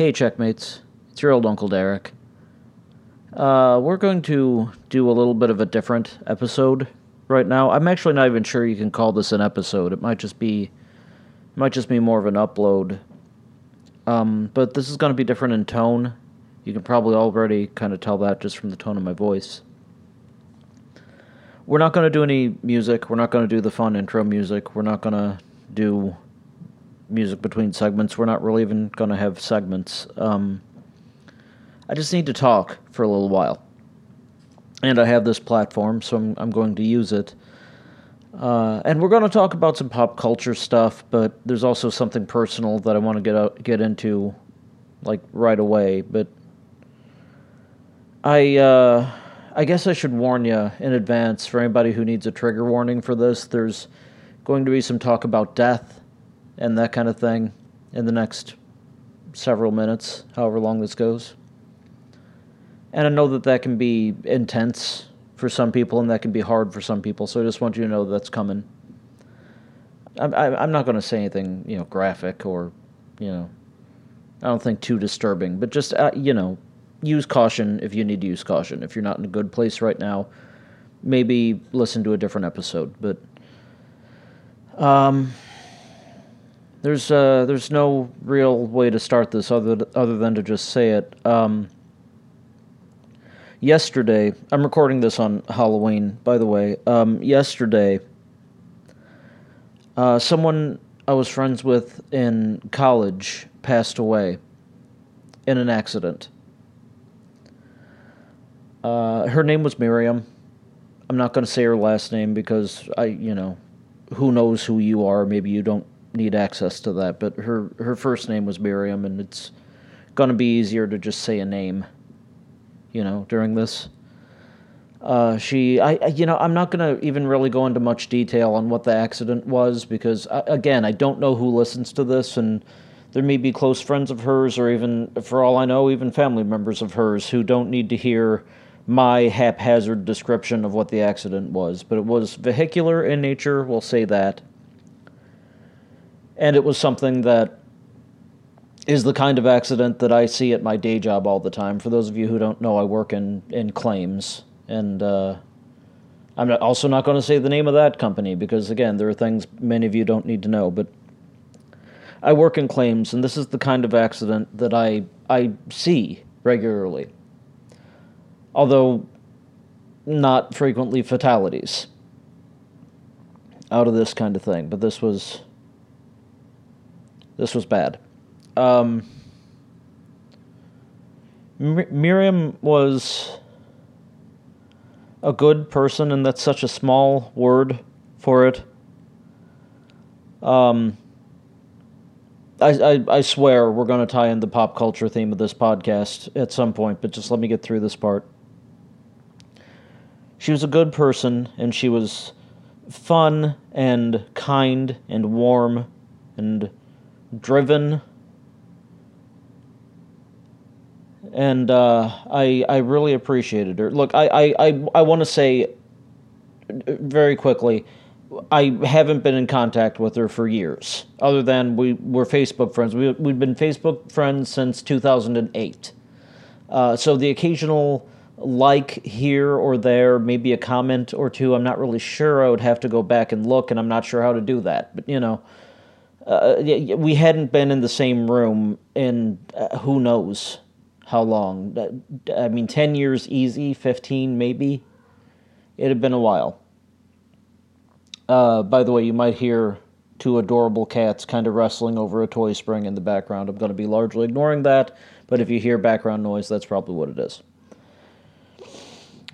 Hey, checkmates. It's your old Uncle Derek. Uh, we're going to do a little bit of a different episode right now. I'm actually not even sure you can call this an episode. It might just be, it might just be more of an upload. Um, but this is going to be different in tone. You can probably already kind of tell that just from the tone of my voice. We're not going to do any music. We're not going to do the fun intro music. We're not going to do music between segments. We're not really even going to have segments. Um, I just need to talk for a little while. And I have this platform, so I'm, I'm going to use it. Uh, and we're going to talk about some pop culture stuff, but there's also something personal that I want to get out, get into, like right away. But I uh, I guess I should warn you in advance for anybody who needs a trigger warning for this. There's going to be some talk about death and that kind of thing in the next several minutes, however long this goes. And I know that that can be intense for some people and that can be hard for some people, so I just want you to know that's coming. I'm, I'm not going to say anything, you know, graphic or, you know, I don't think too disturbing, but just, uh, you know, use caution if you need to use caution. If you're not in a good place right now, maybe listen to a different episode. But um, there's uh, there's no real way to start this other other than to just say it. Um, yesterday, I'm recording this on Halloween, by the way. Um, yesterday, uh, someone I was friends with in college passed away in an accident. Uh, her name was Miriam. I'm not going to say her last name because I, you know, who knows who you are. Maybe you don't need access to that. But her her first name was Miriam, and it's going to be easier to just say a name. You know, during this. Uh, she, I, you know, I'm not going to even really go into much detail on what the accident was because, uh, again, I don't know who listens to this, and there may be close friends of hers, or even, for all I know, even family members of hers who don't need to hear my haphazard description of what the accident was, but it was vehicular in nature, we'll say that. And it was something that is the kind of accident that I see at my day job all the time. For those of you who don't know, I work in, in claims, and uh, I'm also not going to say the name of that company because, again, there are things many of you don't need to know, but I work in claims, and this is the kind of accident that I, I see regularly although not frequently fatalities out of this kind of thing. But this was this was bad. Um, Miriam was a good person, and that's such a small word for it. Um, I, I, I swear we're going to tie in the pop culture theme of this podcast at some point, but just let me get through this part she was a good person and she was fun and kind and warm and driven and uh, I I really appreciated her. Look, I I I, I want to say very quickly, I haven't been in contact with her for years, other than we were Facebook friends. We we've been Facebook friends since two thousand and eight. Uh, so the occasional like here or there, maybe a comment or two. I'm not really sure. I would have to go back and look, and I'm not sure how to do that. But you know, uh, we hadn't been in the same room in uh, who knows how long. I mean, ten years easy, fifteen maybe. It had been a while. Uh, by the way, you might hear two adorable cats kind of wrestling over a toy spring in the background. I'm going to be largely ignoring that, but if you hear background noise, that's probably what it is.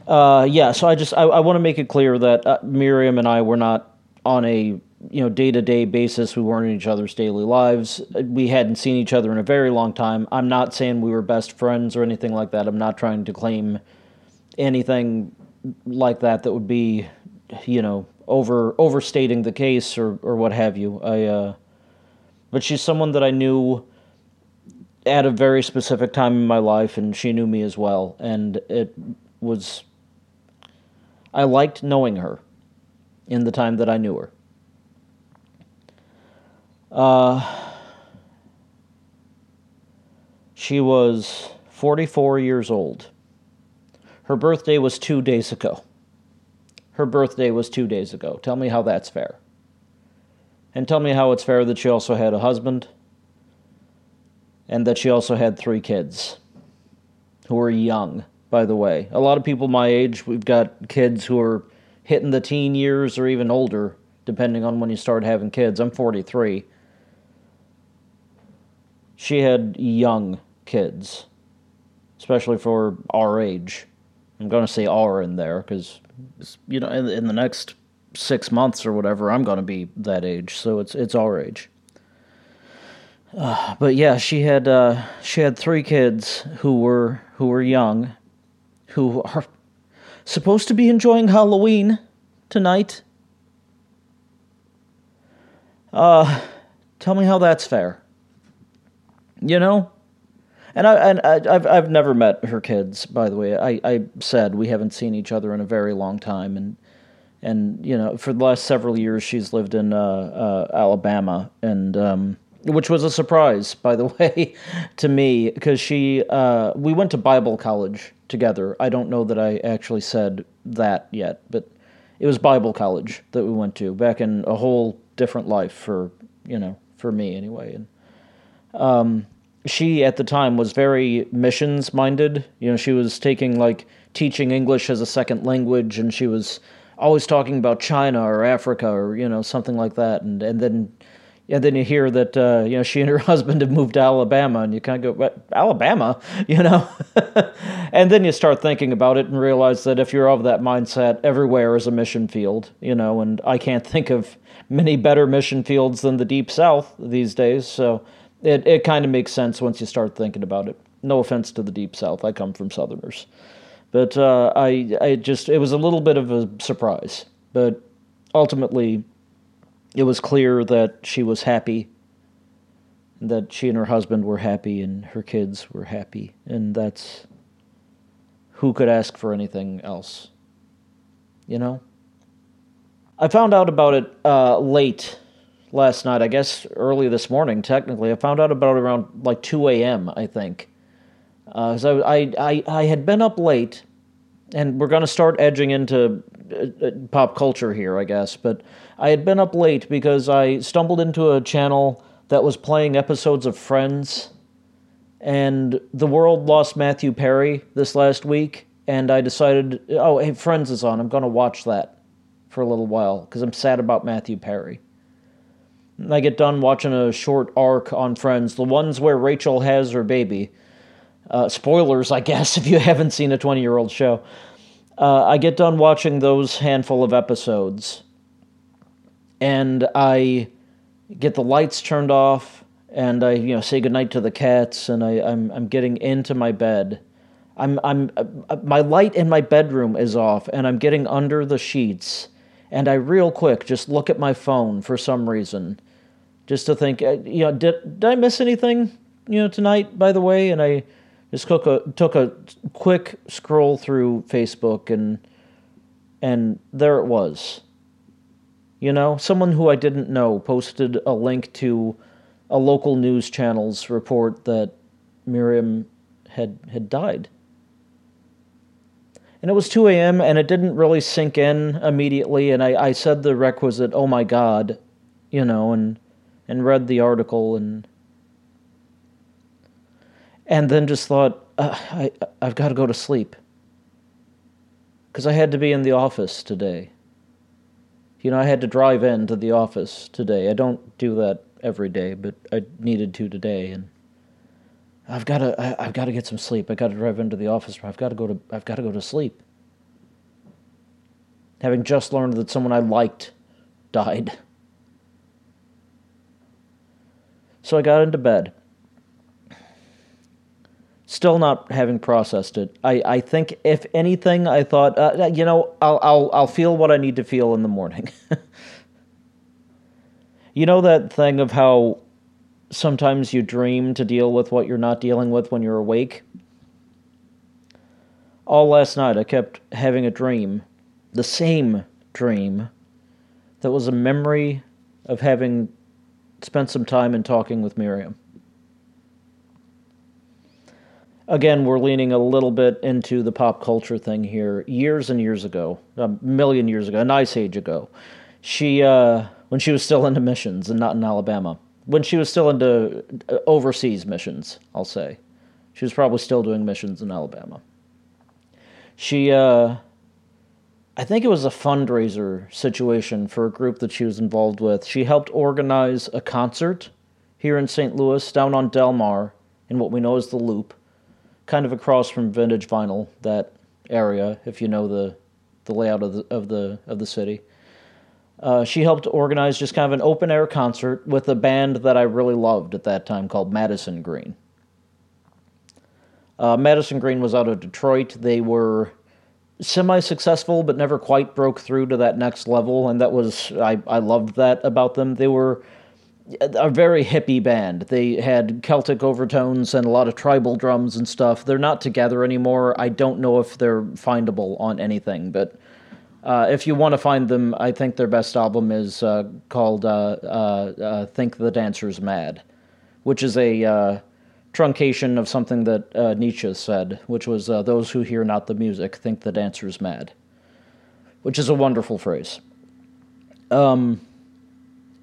Uh, yeah, so I just I, I want to make it clear that uh, Miriam and I were not on a you know day to day basis. We weren't in each other's daily lives. We hadn't seen each other in a very long time. I'm not saying we were best friends or anything like that. I'm not trying to claim anything like that that would be you know over overstating the case or or what have you. I uh, but she's someone that I knew at a very specific time in my life, and she knew me as well, and it was I liked knowing her in the time that I knew her. Uh, She was 44 years old. Her birthday was two days ago. Her birthday was two days ago. Tell me how that's fair. And tell me how it's fair that she also had a husband and that she also had three kids who are young, by the way. A lot of people my age, we've got kids who are hitting the teen years or even older, depending on when you start having kids. I'm 43. She had young kids, especially for our age. I'm going to say our in there because, you know, in, in the next six months or whatever, I'm going to be that age. So it's it's our age. Uh, but yeah, she had uh, she had three kids who were who were young, who are supposed to be enjoying Halloween tonight. Uh, tell me how that's fair. You know, and I and I, have I've never met her kids. By the way, I I said we haven't seen each other in a very long time, and and you know for the last several years she's lived in uh, uh, Alabama, and um, which was a surprise, by the way, to me because she uh, we went to Bible college together. I don't know that I actually said that yet, but it was Bible college that we went to back in a whole different life for you know for me anyway, and um, she at the time was very missions minded. You know, she was taking like teaching English as a second language, and she was always talking about China or Africa or you know something like that. And and then and then you hear that uh, you know she and her husband have moved to Alabama, and you kind of go, what, Alabama, you know? and then you start thinking about it and realize that if you're of that mindset, everywhere is a mission field, you know. And I can't think of many better mission fields than the Deep South these days. So it, it kind of makes sense once you start thinking about it. No offense to the Deep South, I come from Southerners. But uh, I, I just, it was a little bit of a surprise. But ultimately, it was clear that she was happy, that she and her husband were happy, and her kids were happy. And that's who could ask for anything else? You know? I found out about it uh, late last night. I guess early this morning, technically. I found out about around like 2 a.m., I think. Because uh, I, I, I had been up late, and we're going to start edging into uh, uh, pop culture here, I guess. But I had been up late because I stumbled into a channel that was playing episodes of Friends, and the world lost Matthew Perry this last week, and I decided, oh, hey, Friends is on. I'm going to watch that for a little while because I'm sad about Matthew Perry. I get done watching a short arc on Friends, the ones where Rachel has her baby. Uh, spoilers, I guess, if you haven't seen a 20 year old show. Uh, I get done watching those handful of episodes, and I get the lights turned off, and I you know say goodnight to the cats, and I, I'm I'm getting into my bed. I'm I'm uh, my light in my bedroom is off, and I'm getting under the sheets, and I real quick just look at my phone for some reason, just to think, uh, you know, did, did I miss anything, you know, tonight, by the way? And I just took a, took a quick scroll through Facebook and, and there it was. You know, someone who I didn't know posted a link to a local news channel's report that Miriam had, had died. And it was 2 a.m., and it didn't really sink in immediately. And I, I said the requisite, oh my God, you know, and and read the article and and then just thought I I've got to go to sleep because I had to be in the office today. You know, I had to drive into the office today. I don't do that every day, but I needed to today, and I've got to I, have got to get some sleep. I got to drive into the office. I've got to go to I've got to go to sleep. Having just learned that someone I liked died. So I got into bed. Still not having processed it. I, I think if anything, I thought, uh, you know, I'll, I'll, I'll feel what I need to feel in the morning. you know that thing of how sometimes you dream to deal with what you're not dealing with when you're awake? All last night I kept having a dream, the same dream, that was a memory of having spent some time in talking with Miriam. again, we're leaning a little bit into the pop culture thing here. Years and years ago, a million years ago, an ice age ago, she, uh, when she was still into missions and not in Alabama, when she was still into uh, overseas missions, I'll say, she was probably still doing missions in Alabama. She, uh, I think it was a fundraiser situation for a group that she was involved with. She helped organize a concert here in St. Louis, down on Delmar, in what we know as the Loop, kind of across from Vintage Vinyl, that area, if you know the the layout of the of the of the city. Uh, she helped organize just kind of an open air concert with a band that I really loved at that time called Madison Green. Uh, Madison Green was out of Detroit. They were semi successful, but never quite broke through to that next level, and that was I, I loved that about them. They were a very hippie band. They had Celtic overtones and a lot of tribal drums and stuff. They're not together anymore. I don't know if they're findable on anything, but uh, if you want to find them, I think their best album is uh, called uh, uh, uh "Think the Dancer's Mad," which is a uh, truncation of something that Nietzsche said, which was "Those who hear not the music think the dancer's mad," which is a wonderful phrase. Um,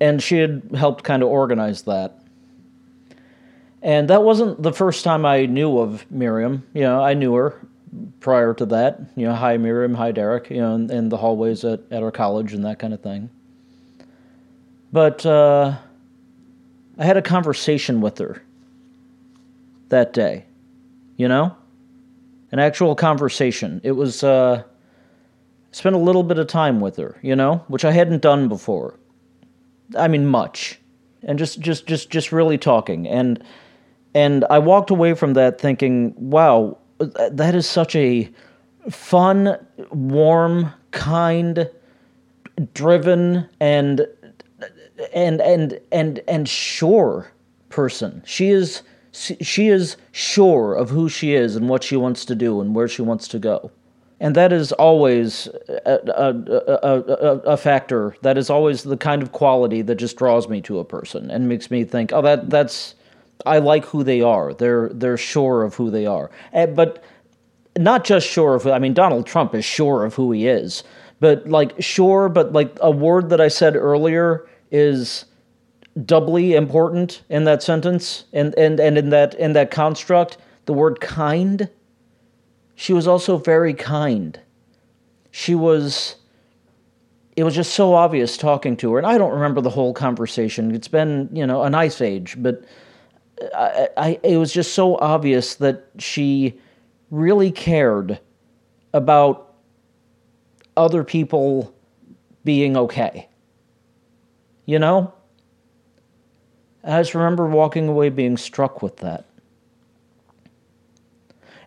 and she had helped kind of organize that. And that wasn't the first time I knew of Miriam. You know, I knew her prior to that. You know, hi Miriam, hi Derek. You know, in, in the hallways at, at our college and that kind of thing. But uh, I had a conversation with her that day. You know, an actual conversation. It was. Uh, spent a little bit of time with her. You know, which I hadn't done before. I mean, much, and just just just just really talking and. And I walked away from that thinking, wow, that is such a fun, warm, kind, driven, and and and and and sure person. She is she is sure of who she is and what she wants to do and where she wants to go. And that is always a, a, a, a, factor. That is always the kind of quality that just draws me to a person and makes me think, oh, that that's I like who they are. They're they're sure of who they are. And, eh, but not just sure of. I mean, Donald Trump is sure of who he is. But like sure, but like a word that I said earlier is doubly important in that sentence and and and in that in that construct. The word kind. She was also very kind. She was it was just so obvious talking to her. And I don't remember the whole conversation. It's been, you know, an ice age, but I, I, it was just so obvious that she really cared about other people being okay. You know? I just remember walking away being struck with that.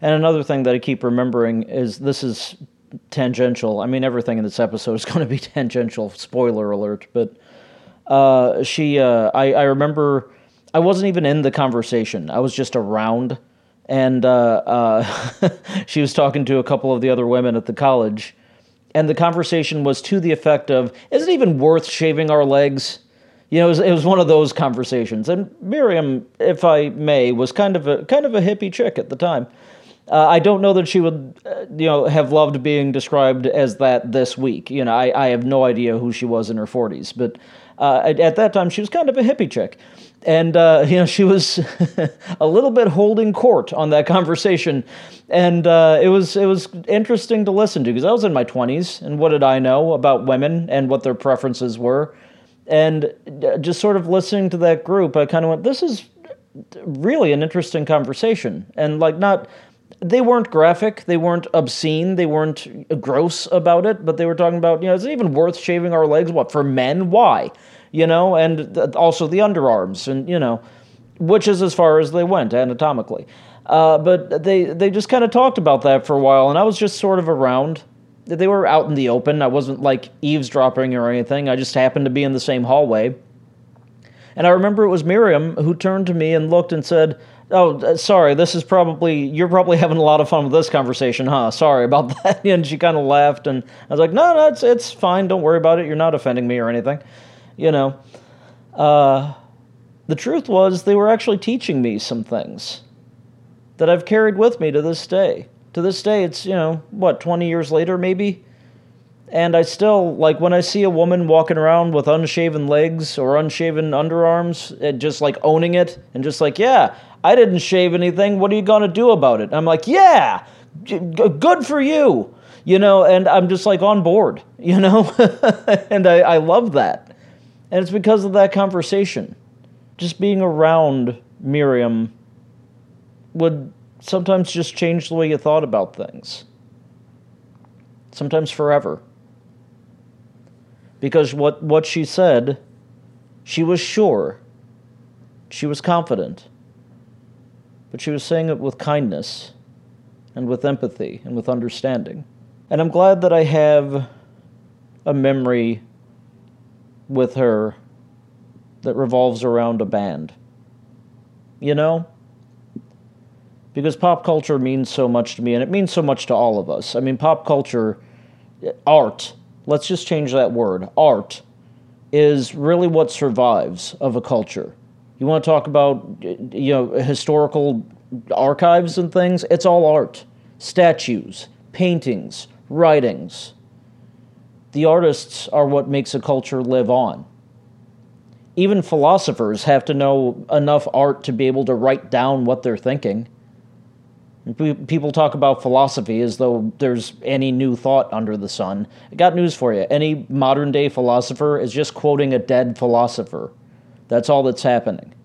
And another thing that I keep remembering is this is tangential. I mean, everything in this episode is going to be tangential. Spoiler alert. But uh, she, uh, I, I remember I wasn't even in the conversation. I was just around, and uh, uh, she was talking to a couple of the other women at the college, and the conversation was to the effect of, "Is it even worth shaving our legs?" You know, it was, it was one of those conversations. And Miriam, if I may, was kind of a kind of a hippie chick at the time. Uh, I don't know that she would, uh, you know, have loved being described as that this week. You know, I, I have no idea who she was in her 40s, but uh, at, at, that time she was kind of a hippie chick and uh, you know she was a little bit holding court on that conversation, and uh, it was it was interesting to listen to because I was in my twenties, and what did I know about women and what their preferences were, and just sort of listening to that group, I kind of went, "This is really an interesting conversation," and like not. They weren't graphic, they weren't obscene, they weren't gross about it, but they were talking about, you know, is it even worth shaving our legs? What, for men? Why? you know, and th- also the underarms, and you know, which is as far as they went anatomically. Uh, but they they just kind of talked about that for a while, and I was just sort of around. They were out in the open. I wasn't like eavesdropping or anything. I just happened to be in the same hallway. And I remember it was Miriam who turned to me and looked and said, "Oh, uh, sorry. This is probably you're probably having a lot of fun with this conversation, huh? Sorry about that." and she kind of laughed, and I was like, "No, no, it's it's fine. Don't worry about it. You're not offending me or anything." you know. Uh, the truth was, they were actually teaching me some things. that I've carried with me to this day. To this day, it's, you know, what, 20 years later, maybe? And I still, like, when I see a woman walking around with unshaven legs or unshaven underarms, and just like owning it, and just like, yeah, I didn't shave anything. What are you going to do about it? I'm like, yeah, g- good for you. You know, and I'm just like on board, you know? and I, I love that. And it's because of that conversation. Just being around Miriam would sometimes just change the way you thought about things. Sometimes forever. Because what, what she said, she was sure, she was confident, but she was saying it with kindness and with empathy and with understanding. And I'm glad that I have a memory with her that revolves around a band. You know? Because pop culture means so much to me, and it means so much to all of us. I mean, pop culture, art, let's just change that word, art, is really what survives of a culture. You want to talk about, you know, historical archives and things? It's all art. Statues, paintings, writings. The artists are what makes a culture live on. Even philosophers have to know enough art to be able to write down what they're thinking. People talk about philosophy as though there's any new thought under the sun. I got news for you. Any modern day philosopher is just quoting a dead philosopher. That's all that's happening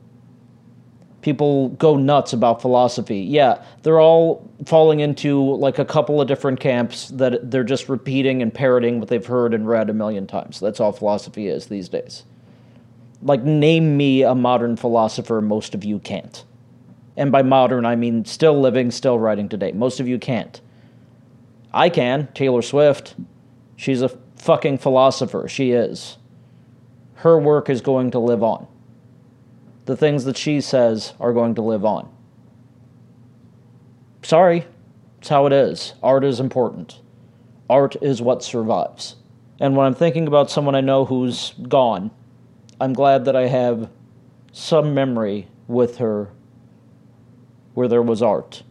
people go nuts about philosophy. Yeah, they're all falling into like a couple of different camps that they're just repeating and parroting what they've heard and read a million times. That's all philosophy is these days. Like, name me a modern philosopher, most of you can't. And by modern, I mean still living, still writing today. Most of you can't. I can. Taylor Swift. She's a fucking philosopher. She is. Her work is going to live on the things that she says are going to live on. Sorry, it's how it is. Art is important. Art is what survives. And when I'm thinking about someone I know who's gone, I'm glad that I have some memory with her where there was art,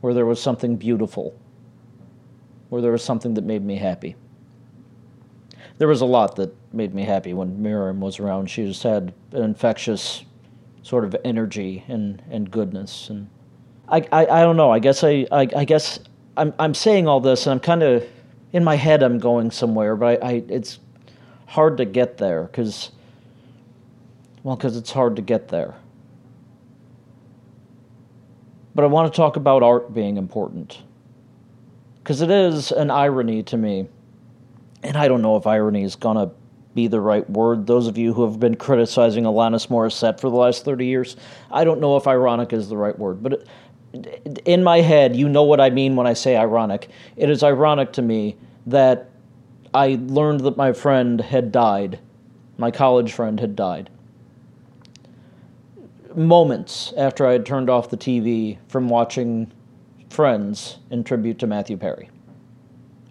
where there was something beautiful, where there was something that made me happy. There was a lot that made me happy when Miriam was around. She just had an infectious sort of energy and, and goodness. And I, I, I don't know. I guess I, I, I guess I'm, I'm saying all this and I'm kind of in my head I'm going somewhere, but I, I it's hard to get there because, well, because it's hard to get there. But I want to talk about art being important because it is an irony to me. And I don't know if irony is going to be the right word. Those of you who have been criticizing Alanis Morissette for the last 30 years, I don't know if ironic is the right word, but in my head, you know what I mean when I say ironic. It is ironic to me that I learned that my friend had died, my college friend had died. Moments after I had turned off the TV from watching Friends in tribute to Matthew Perry.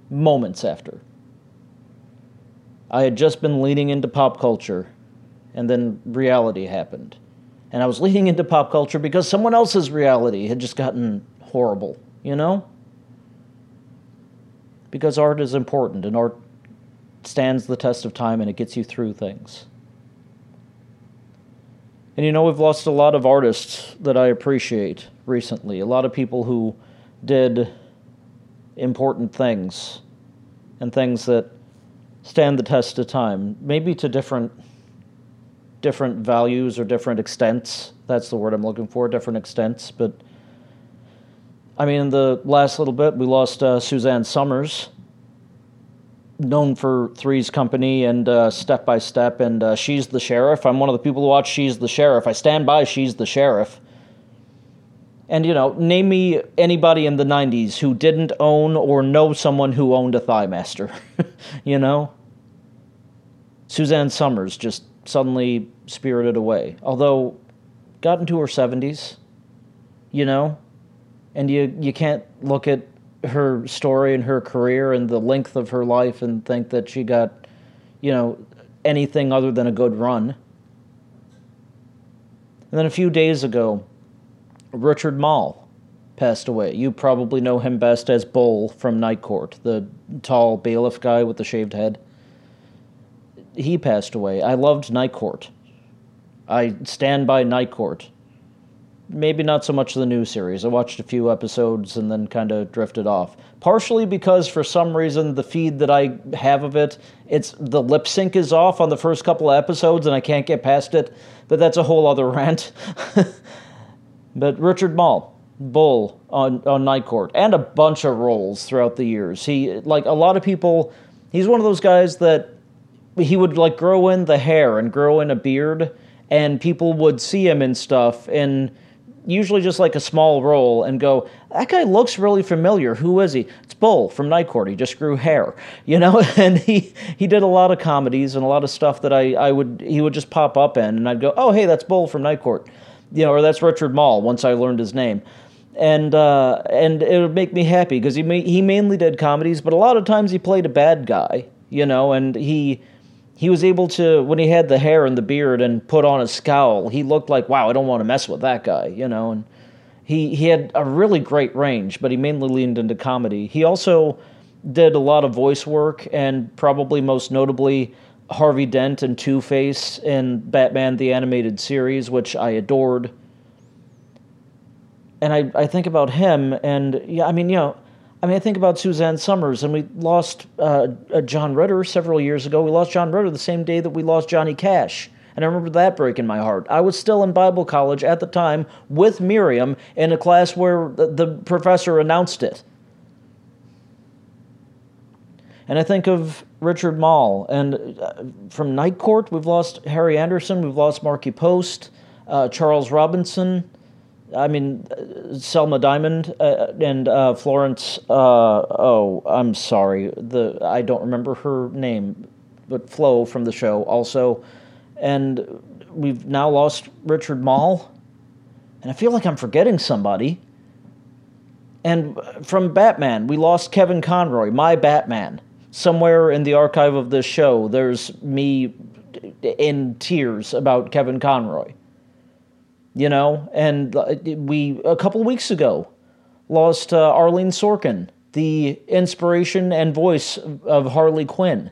Moments after. I had just been leaning into pop culture, and then reality happened. And I was leaning into pop culture because someone else's reality had just gotten horrible, you know? Because art is important, and art stands the test of time and it gets you through things. And you know, we've lost a lot of artists that I appreciate recently. A lot of people who did important things and things that stand the test of time, maybe to different different values or different extents. That's the word I'm looking for, different extents. But I mean, in the last little bit, we lost uh, Suzanne Somers, known for Three's Company and uh, Step by Step, and uh, She's the Sheriff. I'm one of the people who watch She's the Sheriff. I stand by She's the Sheriff. And, you know, name me anybody in the 90s who didn't own or know someone who owned a Thigh Master. you know? Suzanne Somers just suddenly spirited away. Although, got into her 70s, you know? And you, you can't look at her story and her career and the length of her life and think that she got, you know, anything other than a good run. And then a few days ago, Richard Moll passed away. You probably know him best as Bull from Night Court, the tall bailiff guy with the shaved head. He passed away. I loved Night Court. I stand by Night Court. Maybe not so much the new series. I watched a few episodes and then kind of drifted off. Partially because for some reason the feed that I have of it, it's the lip sync is off on the first couple of episodes and I can't get past it. But that's a whole other rant. but Richard Moll, Bull on on Night Court, and a bunch of roles throughout the years. He like a lot of people. He's one of those guys that he would like grow in the hair and grow in a beard, and people would see him and stuff, and usually just like a small role, and go, "That guy looks really familiar. Who is he?" It's Bull from Night Court. He just grew hair, you know. And he he did a lot of comedies and a lot of stuff that I I would he would just pop up in, and I'd go, "Oh, hey, that's Bull from Night Court." You know, or that's Richard Moll. Once I learned his name, and uh, and it would make me happy because he ma- he mainly did comedies, but a lot of times he played a bad guy, you know, and he he was able to when he had the hair and the beard and put on a scowl, he looked like wow, I don't want to mess with that guy, you know, and he he had a really great range, but he mainly leaned into comedy. He also did a lot of voice work and probably most notably Harvey Dent and Two Face in Batman the Animated Series, which I adored and I, I think about him, and yeah, I mean, you know, I mean, I think about Suzanne Somers, and we lost uh, John Ritter several years ago. We lost John Ritter the same day that we lost Johnny Cash. And I remember that breaking my heart. I was still in Bible college at the time with Miriam in a class where the, professor announced it. And I think of Richard Moll. And uh, from Night Court, we've lost Harry Anderson, we've lost Markie Post, uh, Charles Robinson. I mean, Selma Diamond uh, and uh, Florence. Uh, oh, I'm sorry. The I don't remember her name, but Flo from the show also, and we've now lost Richard Moll, and I feel like I'm forgetting somebody. And from Batman, we lost Kevin Conroy, my Batman. Somewhere in the archive of this show, there's me in tears about Kevin Conroy you know. And uh, we a couple of weeks ago lost uh, Arlene Sorkin, the inspiration and voice of Harley Quinn,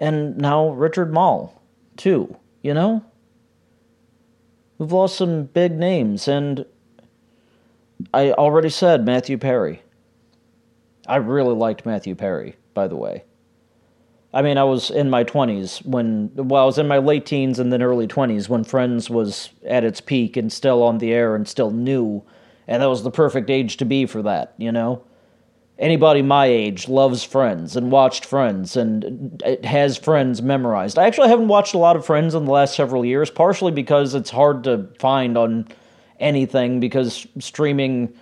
and now Richard Moll, too. You know, we've lost some big names, and I already said Matthew Perry. I really liked Matthew Perry, by the way. I mean, I was in my 20s when, well, I was in my late teens and then early 20s when Friends was at its peak and still on the air and still new. And that was the perfect age to be for that, you know? Anybody my age loves Friends and watched Friends and has Friends memorized. I actually haven't watched a lot of Friends in the last several years, partially because it's hard to find on anything because streaming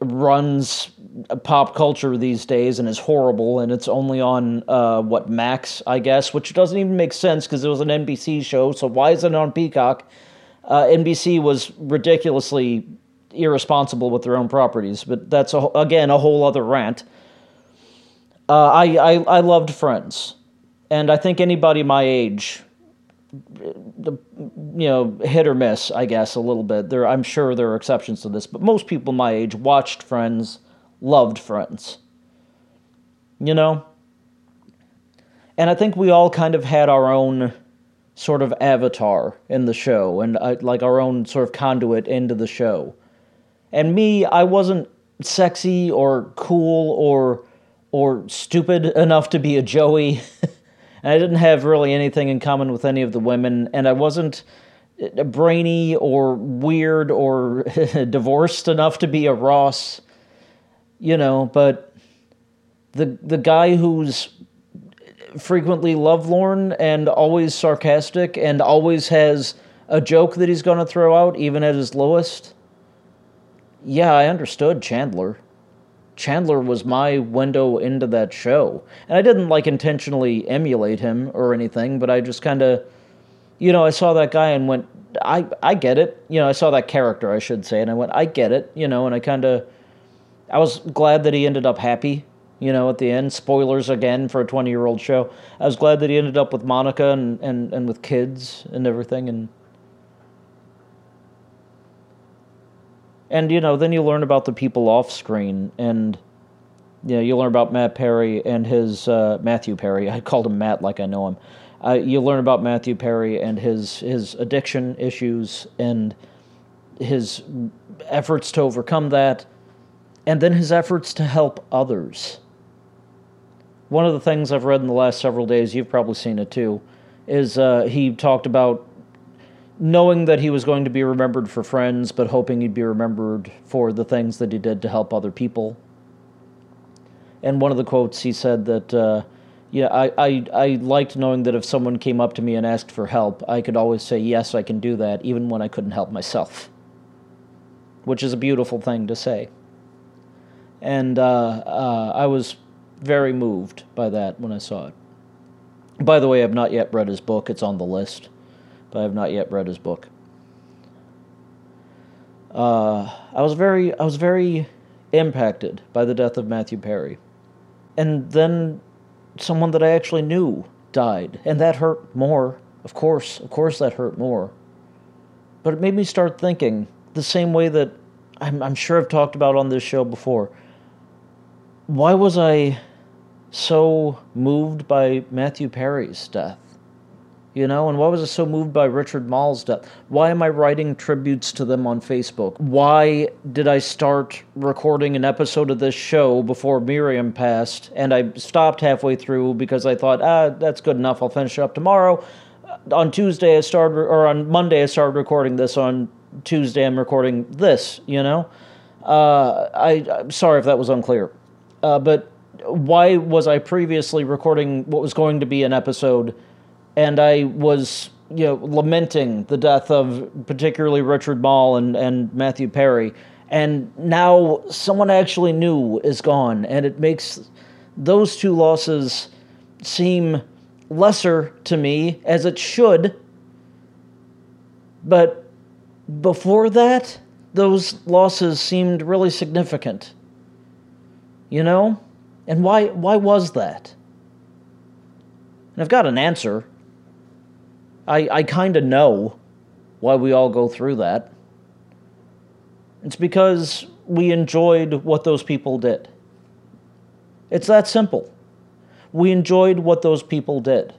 runs pop culture these days and is horrible and it's only on uh, what max i guess which doesn't even make sense because it was an nbc show so why is it on peacock? Uh, nbc was ridiculously irresponsible with their own properties but that's a, again a whole other rant. Uh, I, I i loved friends and i think anybody my age the you know hit or miss i guess a little bit. There i'm sure there are exceptions to this but most people my age watched friends loved friends. You know? And i think we all kind of had our own sort of avatar in the show and uh, like our own sort of conduit into the show. And me i wasn't sexy or cool or or stupid enough to be a joey I didn't have really anything in common with any of the women, and I wasn't brainy or weird or divorced enough to be a Ross, you know, but the the guy who's frequently lovelorn and always sarcastic and always has a joke that he's going to throw out even at his lowest. Yeah, I understood Chandler. Chandler was my window into that show. And I didn't like intentionally emulate him or anything, but I just kind of, you know, I saw that guy and went, I, I get it. You know, I saw that character, I should say, and I went, I get it, you know, and I kind of, I was glad that he ended up happy, you know, at the end. Spoilers again for a 20 year old show. I was glad that he ended up with Monica and, and, and with kids and everything. And And you know, then you learn about the people off screen, and you know, you learn about Matt Perry and his uh, Matthew Perry. I called him Matt like I know him. Uh, you learn about Matthew Perry and his his addiction issues and his efforts to overcome that, and then his efforts to help others. One of the things I've read in the last several days, you've probably seen it too, is uh, he talked about knowing that he was going to be remembered for friends, but hoping he'd be remembered for the things that he did to help other people. And one of the quotes he said that, uh, yeah, I, I, I liked knowing that if someone came up to me and asked for help, I could always say, yes, I can do that, even when I couldn't help myself. Which is a beautiful thing to say. And uh, uh, I was very moved by that when I saw it. By the way, I've not yet read his book. It's on the list, but I have not yet read his book. Uh, I was very, I was very impacted by the death of Matthew Perry, and then someone that I actually knew died, and that hurt more. Of course, of course, that hurt more. But it made me start thinking the same way that I'm, I'm sure I've talked about on this show before. Why was I so moved by Matthew Perry's death? You know, and why was I so moved by Richard Moll's death? Why am I writing tributes to them on Facebook? Why did I start recording an episode of this show before Miriam passed? And I stopped halfway through because I thought, ah, that's good enough. I'll finish it up tomorrow. On Tuesday, I started, or on Monday, I started recording this. On Tuesday, I'm recording this. You know, uh, I, I'm sorry if that was unclear, uh, but why was I previously recording what was going to be an episode, and I was you know lamenting the death of particularly Richard Moll and and Matthew Perry, and now someone I actually knew is gone, and it makes those two losses seem lesser to me as it should. But before that, those losses seemed really significant. You know? And why, why was that? And I've got an answer. I, I kind of know why we all go through that. It's because we enjoyed what those people did. It's that simple. We enjoyed what those people did.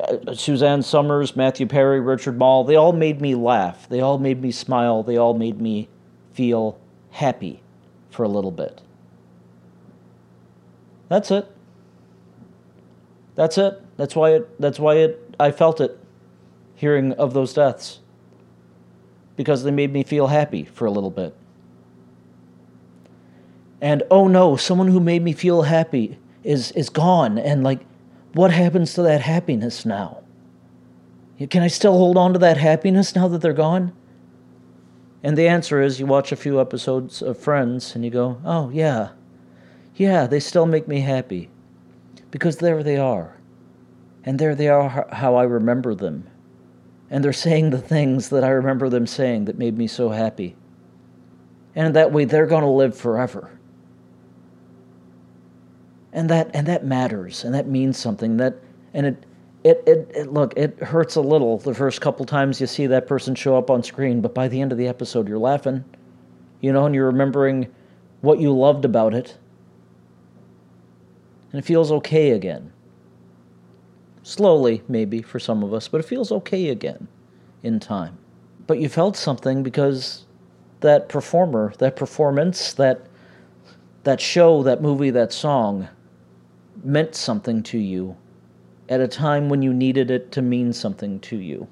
Uh, Suzanne Somers, Matthew Perry, Richard Moll, they all made me laugh. They all made me smile. They all made me feel happy for a little bit. That's it. That's it. That's why it that's why it I felt it hearing of those deaths. Because they made me feel happy for a little bit. And oh no, someone who made me feel happy is is gone and like what happens to that happiness now? Can I still hold on to that happiness now that they're gone? And the answer is you watch a few episodes of Friends and you go, "Oh, yeah yeah, they still make me happy. Because there they are. And there they are how I remember them. And they're saying the things that I remember them saying that made me so happy. And that way, they're going to live forever. And that, and that matters, and that means something. That, and it, it, it, it, look, it hurts a little the first couple times you see that person show up on screen, but by the end of the episode, you're laughing, you know, and you're remembering what you loved about it and it feels okay again. Slowly, maybe, for some of us, but it feels okay again in time. But you felt something because that performer, that performance, that that show, that movie, that song meant something to you at a time when you needed it to mean something to you.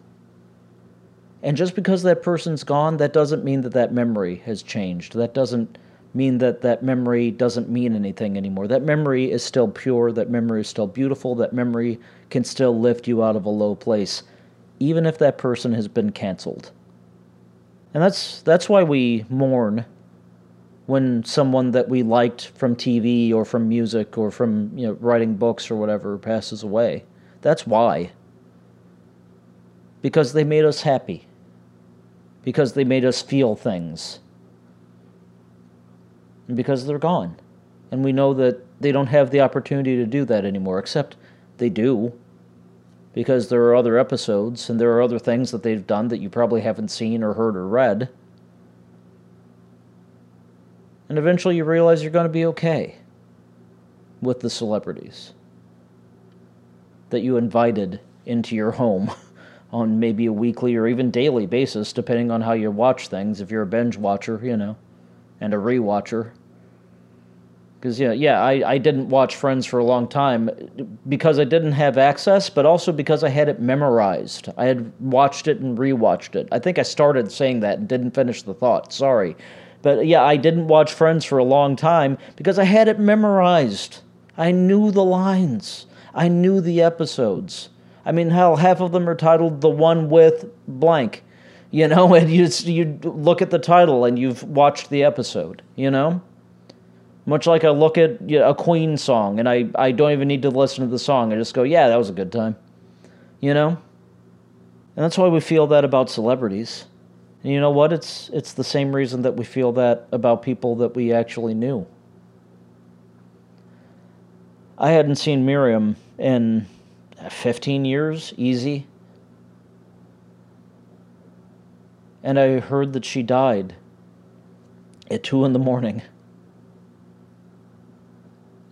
And just because that person's gone, that doesn't mean that that memory has changed. That doesn't mean that that memory doesn't mean anything anymore. That memory is still pure, that memory is still beautiful, that memory can still lift you out of a low place, even if that person has been canceled. And that's that's why we mourn when someone that we liked from TV or from music or from you know writing books or whatever passes away. That's why. Because they made us happy. Because they made us feel things And because they're gone. And we know that they don't have the opportunity to do that anymore, except they do because there are other episodes and there are other things that they've done that you probably haven't seen or heard or read. And eventually you realize you're going to be okay with the celebrities that you invited into your home on maybe a weekly or even daily basis, depending on how you watch things. If you're a binge watcher, you know, and a rewatcher, because, yeah, yeah, I, I didn't watch Friends for a long time because I didn't have access, but also because I had it memorized. I had watched it and rewatched it. I think I started saying that and didn't finish the thought. Sorry. But yeah, I didn't watch Friends for a long time because I had it memorized. I knew the lines, I knew the episodes. I mean, hell, half of them are titled The One with Blank, you know, and you, you look at the title and you've watched the episode, you know? Much like I look at you know, a Queen song and I, I don't even need to listen to the song. I just go, yeah, that was a good time. You know? And that's why we feel that about celebrities. And you know what? It's, it's the same reason that we feel that about people that we actually knew. I hadn't seen Miriam in 15 years, easy. And I heard that she died at 2 in the morning.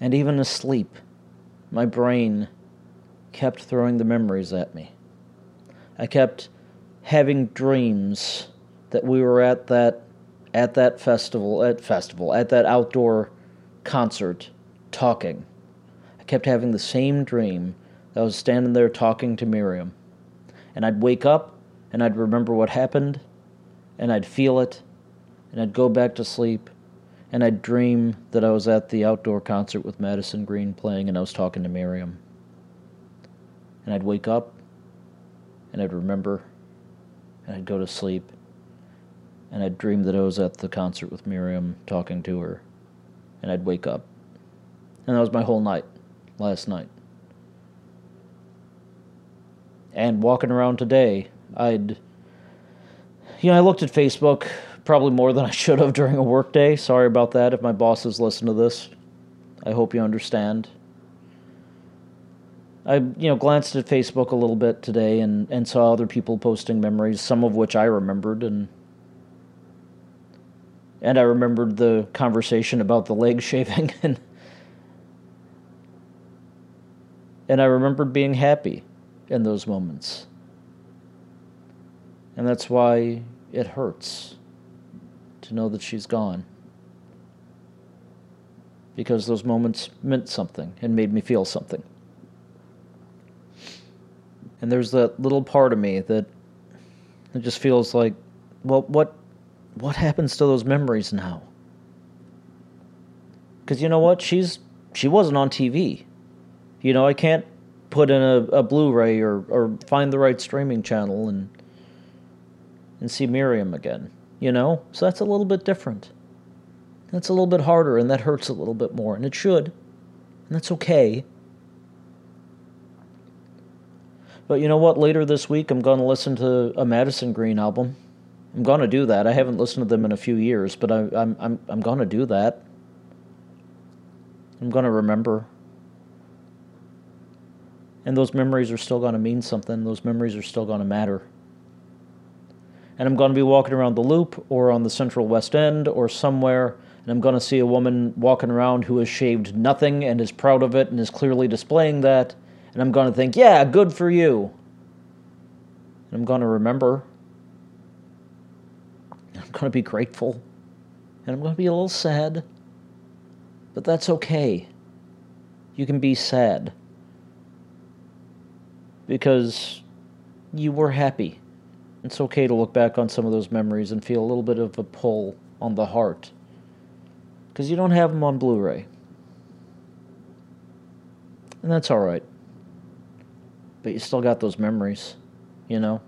And even asleep, my brain kept throwing the memories at me. I kept having dreams that we were at that at that festival at festival at that outdoor concert talking. I kept having the same dream that I was standing there talking to Miriam. And I'd wake up and I'd remember what happened and I'd feel it and I'd go back to sleep and I'd dream that I was at the outdoor concert with Madison Green playing and I was talking to Miriam. And I'd wake up and I'd remember and I'd go to sleep and I'd dream that I was at the concert with Miriam talking to her and I'd wake up. And that was my whole night last night. And walking around today, I'd you know, I looked at Facebook probably more than I should have during a workday. Sorry about that if my bosses listen to this. I hope you understand. I you know glanced at Facebook a little bit today and, and saw other people posting memories, some of which I remembered and and I remembered the conversation about the leg shaving and and I remembered being happy in those moments. And that's why it hurts to know that she's gone. Because those moments meant something and made me feel something. And there's that little part of me that it just feels like, well, what what happens to those memories now? Because you know what? She's she wasn't on TV. You know, I can't put in a, a Blu-ray or, or find the right streaming channel and and see Miriam again you know? So that's a little bit different. That's a little bit harder, and that hurts a little bit more, and it should. And that's okay. But you know what? Later this week, I'm going to listen to a Madison Green album. I'm going to do that. I haven't listened to them in a few years, but I, am I'm, I'm, I'm going to do that. I'm going to remember. And those memories are still going to mean something. Those memories are still going to matter and I'm going to be walking around the loop or on the central west end or somewhere, and I'm going to see a woman walking around who has shaved nothing and is proud of it and is clearly displaying that, and I'm going to think, yeah, good for you. And I'm going to remember. I'm going to be grateful. And I'm going to be a little sad. But that's okay. You can be sad. Because you were happy it's okay to look back on some of those memories and feel a little bit of a pull on the heart. Because you don't have them on Blu ray. And that's alright. But you still got those memories, you know?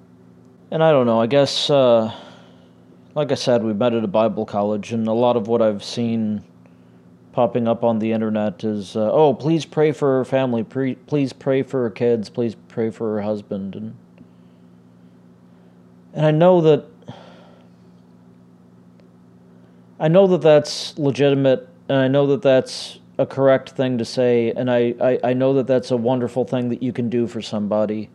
And I don't know, I guess, uh, like I said, we met at a Bible college, and a lot of what I've seen popping up on the internet is, uh, oh, please pray for her family, pre- please pray for her kids, please pray for her husband. And and I know that I know that that's legitimate, and I know that that's a correct thing to say, and I, I, I know that that's a wonderful thing that you can do for somebody.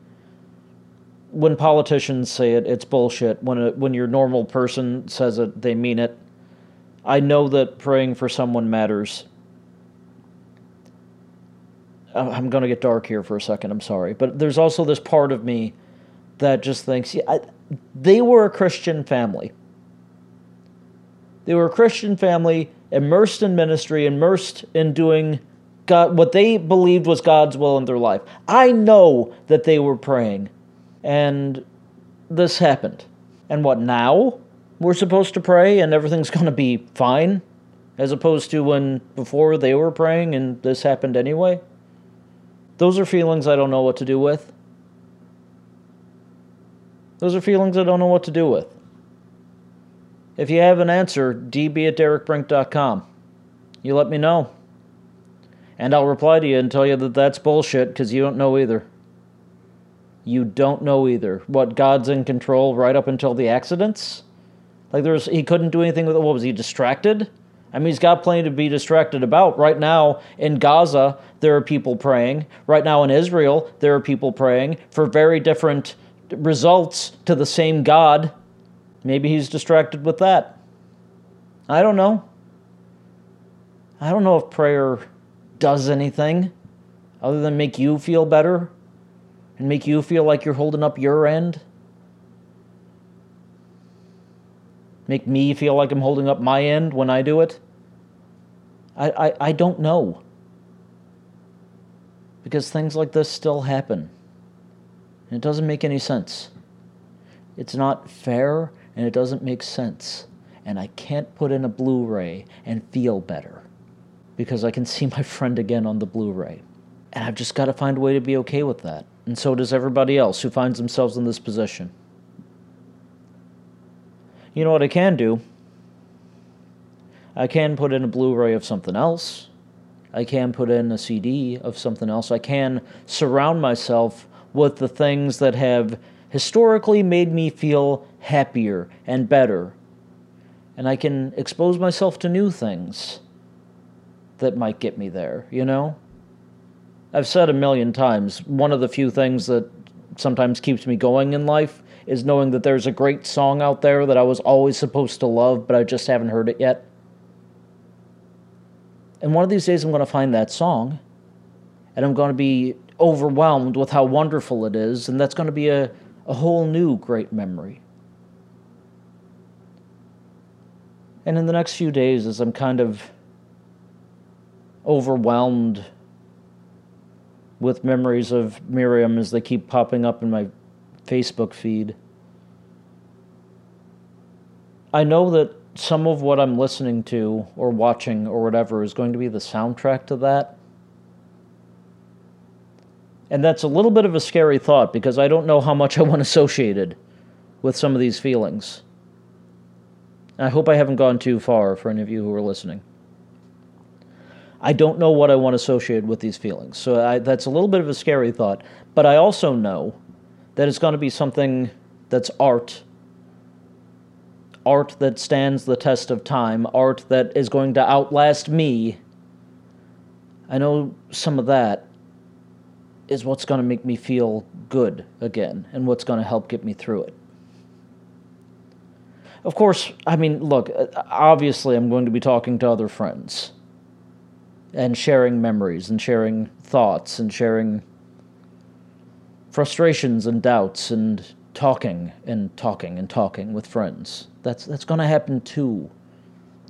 When politicians say it, it's bullshit. When a, when your normal person says it, they mean it. I know that praying for someone matters. I'm going to get dark here for a second. I'm sorry. But there's also this part of me that just thinks, yeah, I, they were a Christian family. They were a Christian family immersed in ministry, immersed in doing God, what they believed was God's will in their life. I know that they were praying, and this happened. And what now? We're supposed to pray and everything's going to be fine, as opposed to when before they were praying and this happened anyway? Those are feelings I don't know what to do with. Those are feelings I don't know what to do with. If you have an answer, db at derekbrink.com. You let me know. And I'll reply to you and tell you that that's bullshit because you don't know either. You don't know either. What, God's in control right up until the accidents? Like, there's, he couldn't do anything with it. What was he distracted? I mean, he's got plenty to be distracted about. Right now in Gaza, there are people praying. Right now in Israel, there are people praying for very different results to the same God. Maybe he's distracted with that. I don't know. I don't know if prayer does anything other than make you feel better and make you feel like you're holding up your end. Make me feel like I'm holding up my end when I do it. I, I, I don't know. Because things like this still happen. And it doesn't make any sense. It's not fair and it doesn't make sense. And I can't put in a Blu ray and feel better because I can see my friend again on the Blu ray. And I've just got to find a way to be okay with that. And so does everybody else who finds themselves in this position. You know what I can do? I can put in a Blu ray of something else. I can put in a CD of something else. I can surround myself with the things that have historically made me feel happier and better. And I can expose myself to new things that might get me there, you know? I've said a million times, one of the few things that sometimes keeps me going in life is knowing that there's a great song out there that I was always supposed to love, but I just haven't heard it yet. And one of these days I'm going to find that song, and I'm going to be overwhelmed with how wonderful it is, and that's going to be a, a whole new great memory. And in the next few days, as I'm kind of overwhelmed with memories of Miriam as they keep popping up in my Facebook feed. I know that some of what I'm listening to or watching or whatever is going to be the soundtrack to that. And that's a little bit of a scary thought because I don't know how much I want associated with some of these feelings. I hope I haven't gone too far for any of you who are listening. I don't know what I want associated with these feelings. So I, that's a little bit of a scary thought. But I also know that it's going to be something that's art. Art that stands the test of time. Art that is going to outlast me. I know some of that is what's going to make me feel good again and what's going to help get me through it. Of course, I mean, look, uh, obviously, I'm going to be talking to other friends and sharing memories and sharing thoughts and sharing frustrations and doubts and talking and talking and talking with friends. That's that's going to happen too.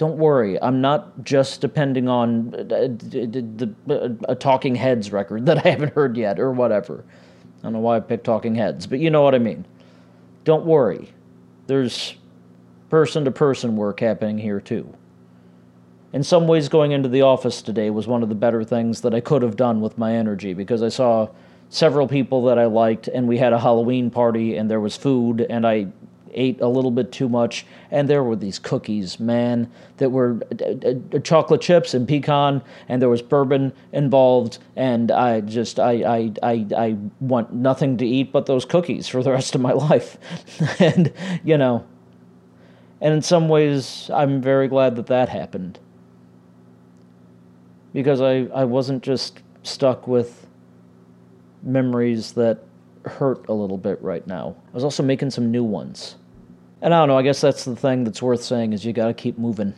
Don't worry, I'm not just depending on uh, a, uh, a, Talking Heads record that I haven't heard yet or whatever. I don't know why I picked Talking Heads, but you know what I mean. Don't worry, there's person to person work happening here too in some ways, going into the office today was one of the better things that I could have done with my energy because I saw several people that I liked, and we had a Halloween party, and there was food, and I ate a little bit too much, and there were these cookies, man, that were uh, uh, chocolate chips and pecan, and there was bourbon involved, and I just I I I, I want nothing to eat but those cookies for the rest of my life, and you know, and in some ways, I'm very glad that that happened because I, I wasn't just stuck with memories that hurt a little bit right now. I was also making some new ones. And I don't know, I guess that's the thing that's worth saying is you got to keep moving.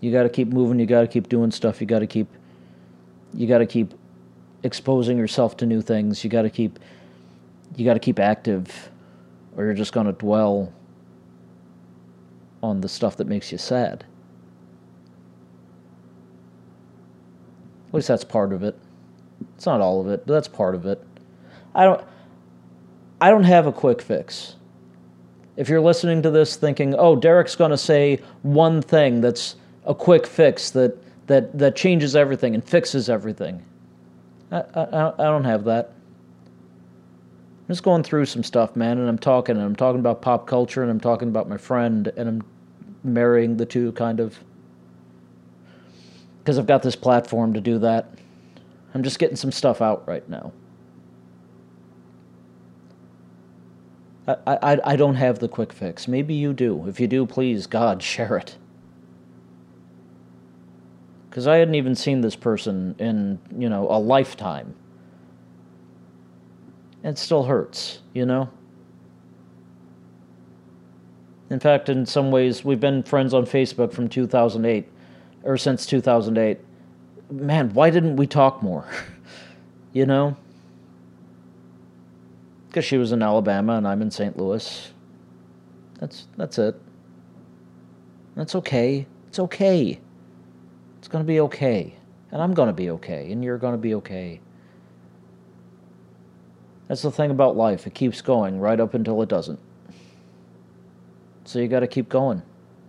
You got to keep moving. You got to keep doing stuff. You got to keep. You got to keep exposing yourself to new things. You got to keep. You got to keep active, or you're just going to dwell on the stuff that makes you sad. At least that's part of it. It's not all of it, but that's part of it. I don't I don't have a quick fix. If you're listening to this thinking, "Oh, Derek's going to say one thing that's a quick fix that that that changes everything and fixes everything." I I, I don't have that. I'm just going through some stuff, man, and I'm talking and I'm talking about pop culture and I'm talking about my friend and I'm marrying the two kind of because I've got this platform to do that. I'm just getting some stuff out right now. I, I, I don't have the quick fix. Maybe you do. If you do, please, God, share it. Because I hadn't even seen this person in, you know, a lifetime. It still hurts, you know? In fact, in some ways, we've been friends on Facebook from 2008, or since 2008. Man, why didn't we talk more? you know? Because she was in Alabama and I'm in St. Louis. That's, that's it. That's okay. It's okay. It's going to be okay. And I'm going to be okay. And you're going to be okay. That's the thing about life. It keeps going right up until it doesn't. So you got to keep going,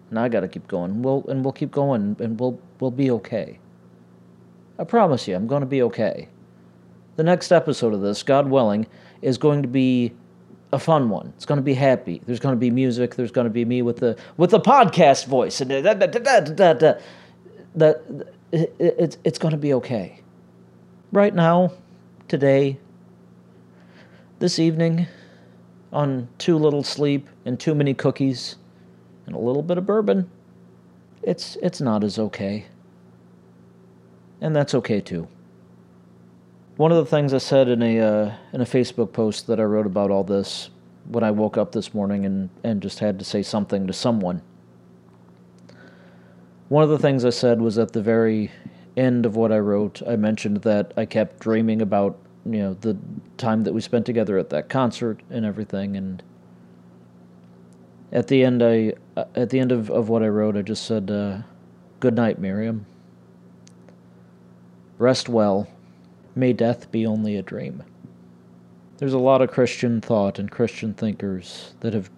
and I got to keep going. We'll and we'll keep going, and we'll we'll be okay. I promise you, I'm going to be okay. The next episode of this, God willing, is going to be a fun one. It's going to be happy. There's going to be music. There's going to be me with the with the podcast voice, and that that that it's it's going to be okay. Right now, today, this evening, on too little sleep and too many cookies and a little bit of bourbon, it's it's not as okay. And that's okay too. One of the things I said in a uh, in a Facebook post that I wrote about all this when I woke up this morning and, and just had to say something to someone. One of the things I said was at the very end of what I wrote, I mentioned that I kept dreaming about you know the time that we spent together at that concert and everything. And at the end i uh, at the end of, of what i wrote i just said uh, good night miriam. Rest well may death be only a dream there's a lot of christian thought and christian thinkers that have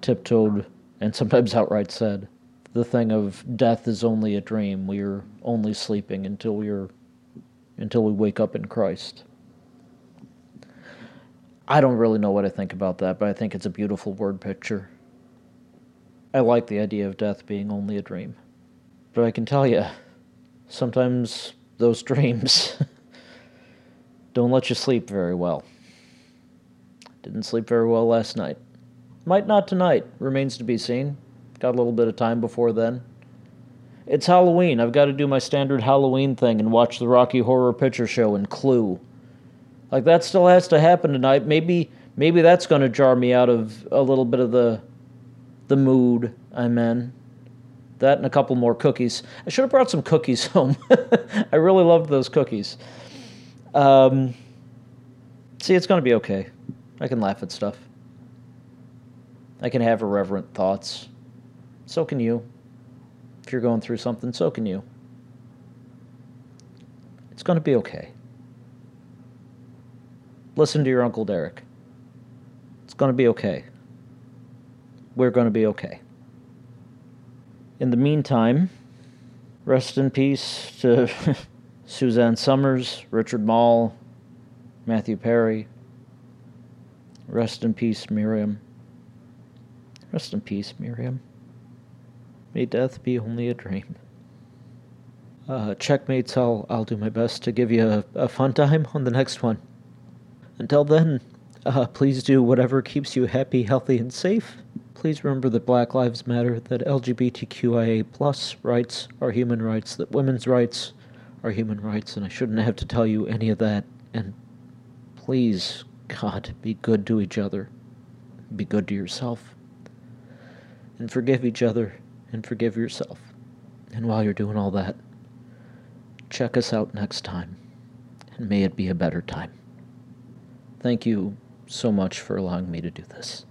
tiptoed and sometimes outright said the thing of death is only a dream we are only sleeping until we are until we wake up in christ I don't really know what I think about that, but I think it's a beautiful word picture. I like the idea of death being only a dream. But I can tell you, sometimes those dreams don't let you sleep very well. Didn't sleep very well last night. Might not tonight, remains to be seen. Got a little bit of time before then. It's Halloween. I've got to do my standard Halloween thing and watch the Rocky Horror Picture Show and Clue. Like that still has to happen tonight. Maybe maybe that's going to jar me out of a little bit of the the mood I'm in. That and a couple more cookies. I should have brought some cookies home. I really loved those cookies. Um, see, it's going to be okay. I can laugh at stuff. I can have irreverent thoughts. So can you. If you're going through something, so can you. It's going to be okay. Listen to your Uncle Derek. It's going to be okay. We're going to be okay. In the meantime, rest in peace to Suzanne Somers, Richard Moll, Matthew Perry. Rest in peace, Miriam. Rest in peace, Miriam. May death be only a dream. Uh, checkmates, I'll, I'll do my best to give you a, a fun time on the next one. Until then, uh, please do whatever keeps you happy, healthy, and safe. Please remember that Black Lives Matter, that LGBTQIA plus rights are human rights, that women's rights are human rights, and I shouldn't have to tell you any of that. And please, God, be good to each other. Be good to yourself. And forgive each other and forgive yourself. And while you're doing all that, check us out next time, and may it be a better time. Thank you so much for allowing me to do this.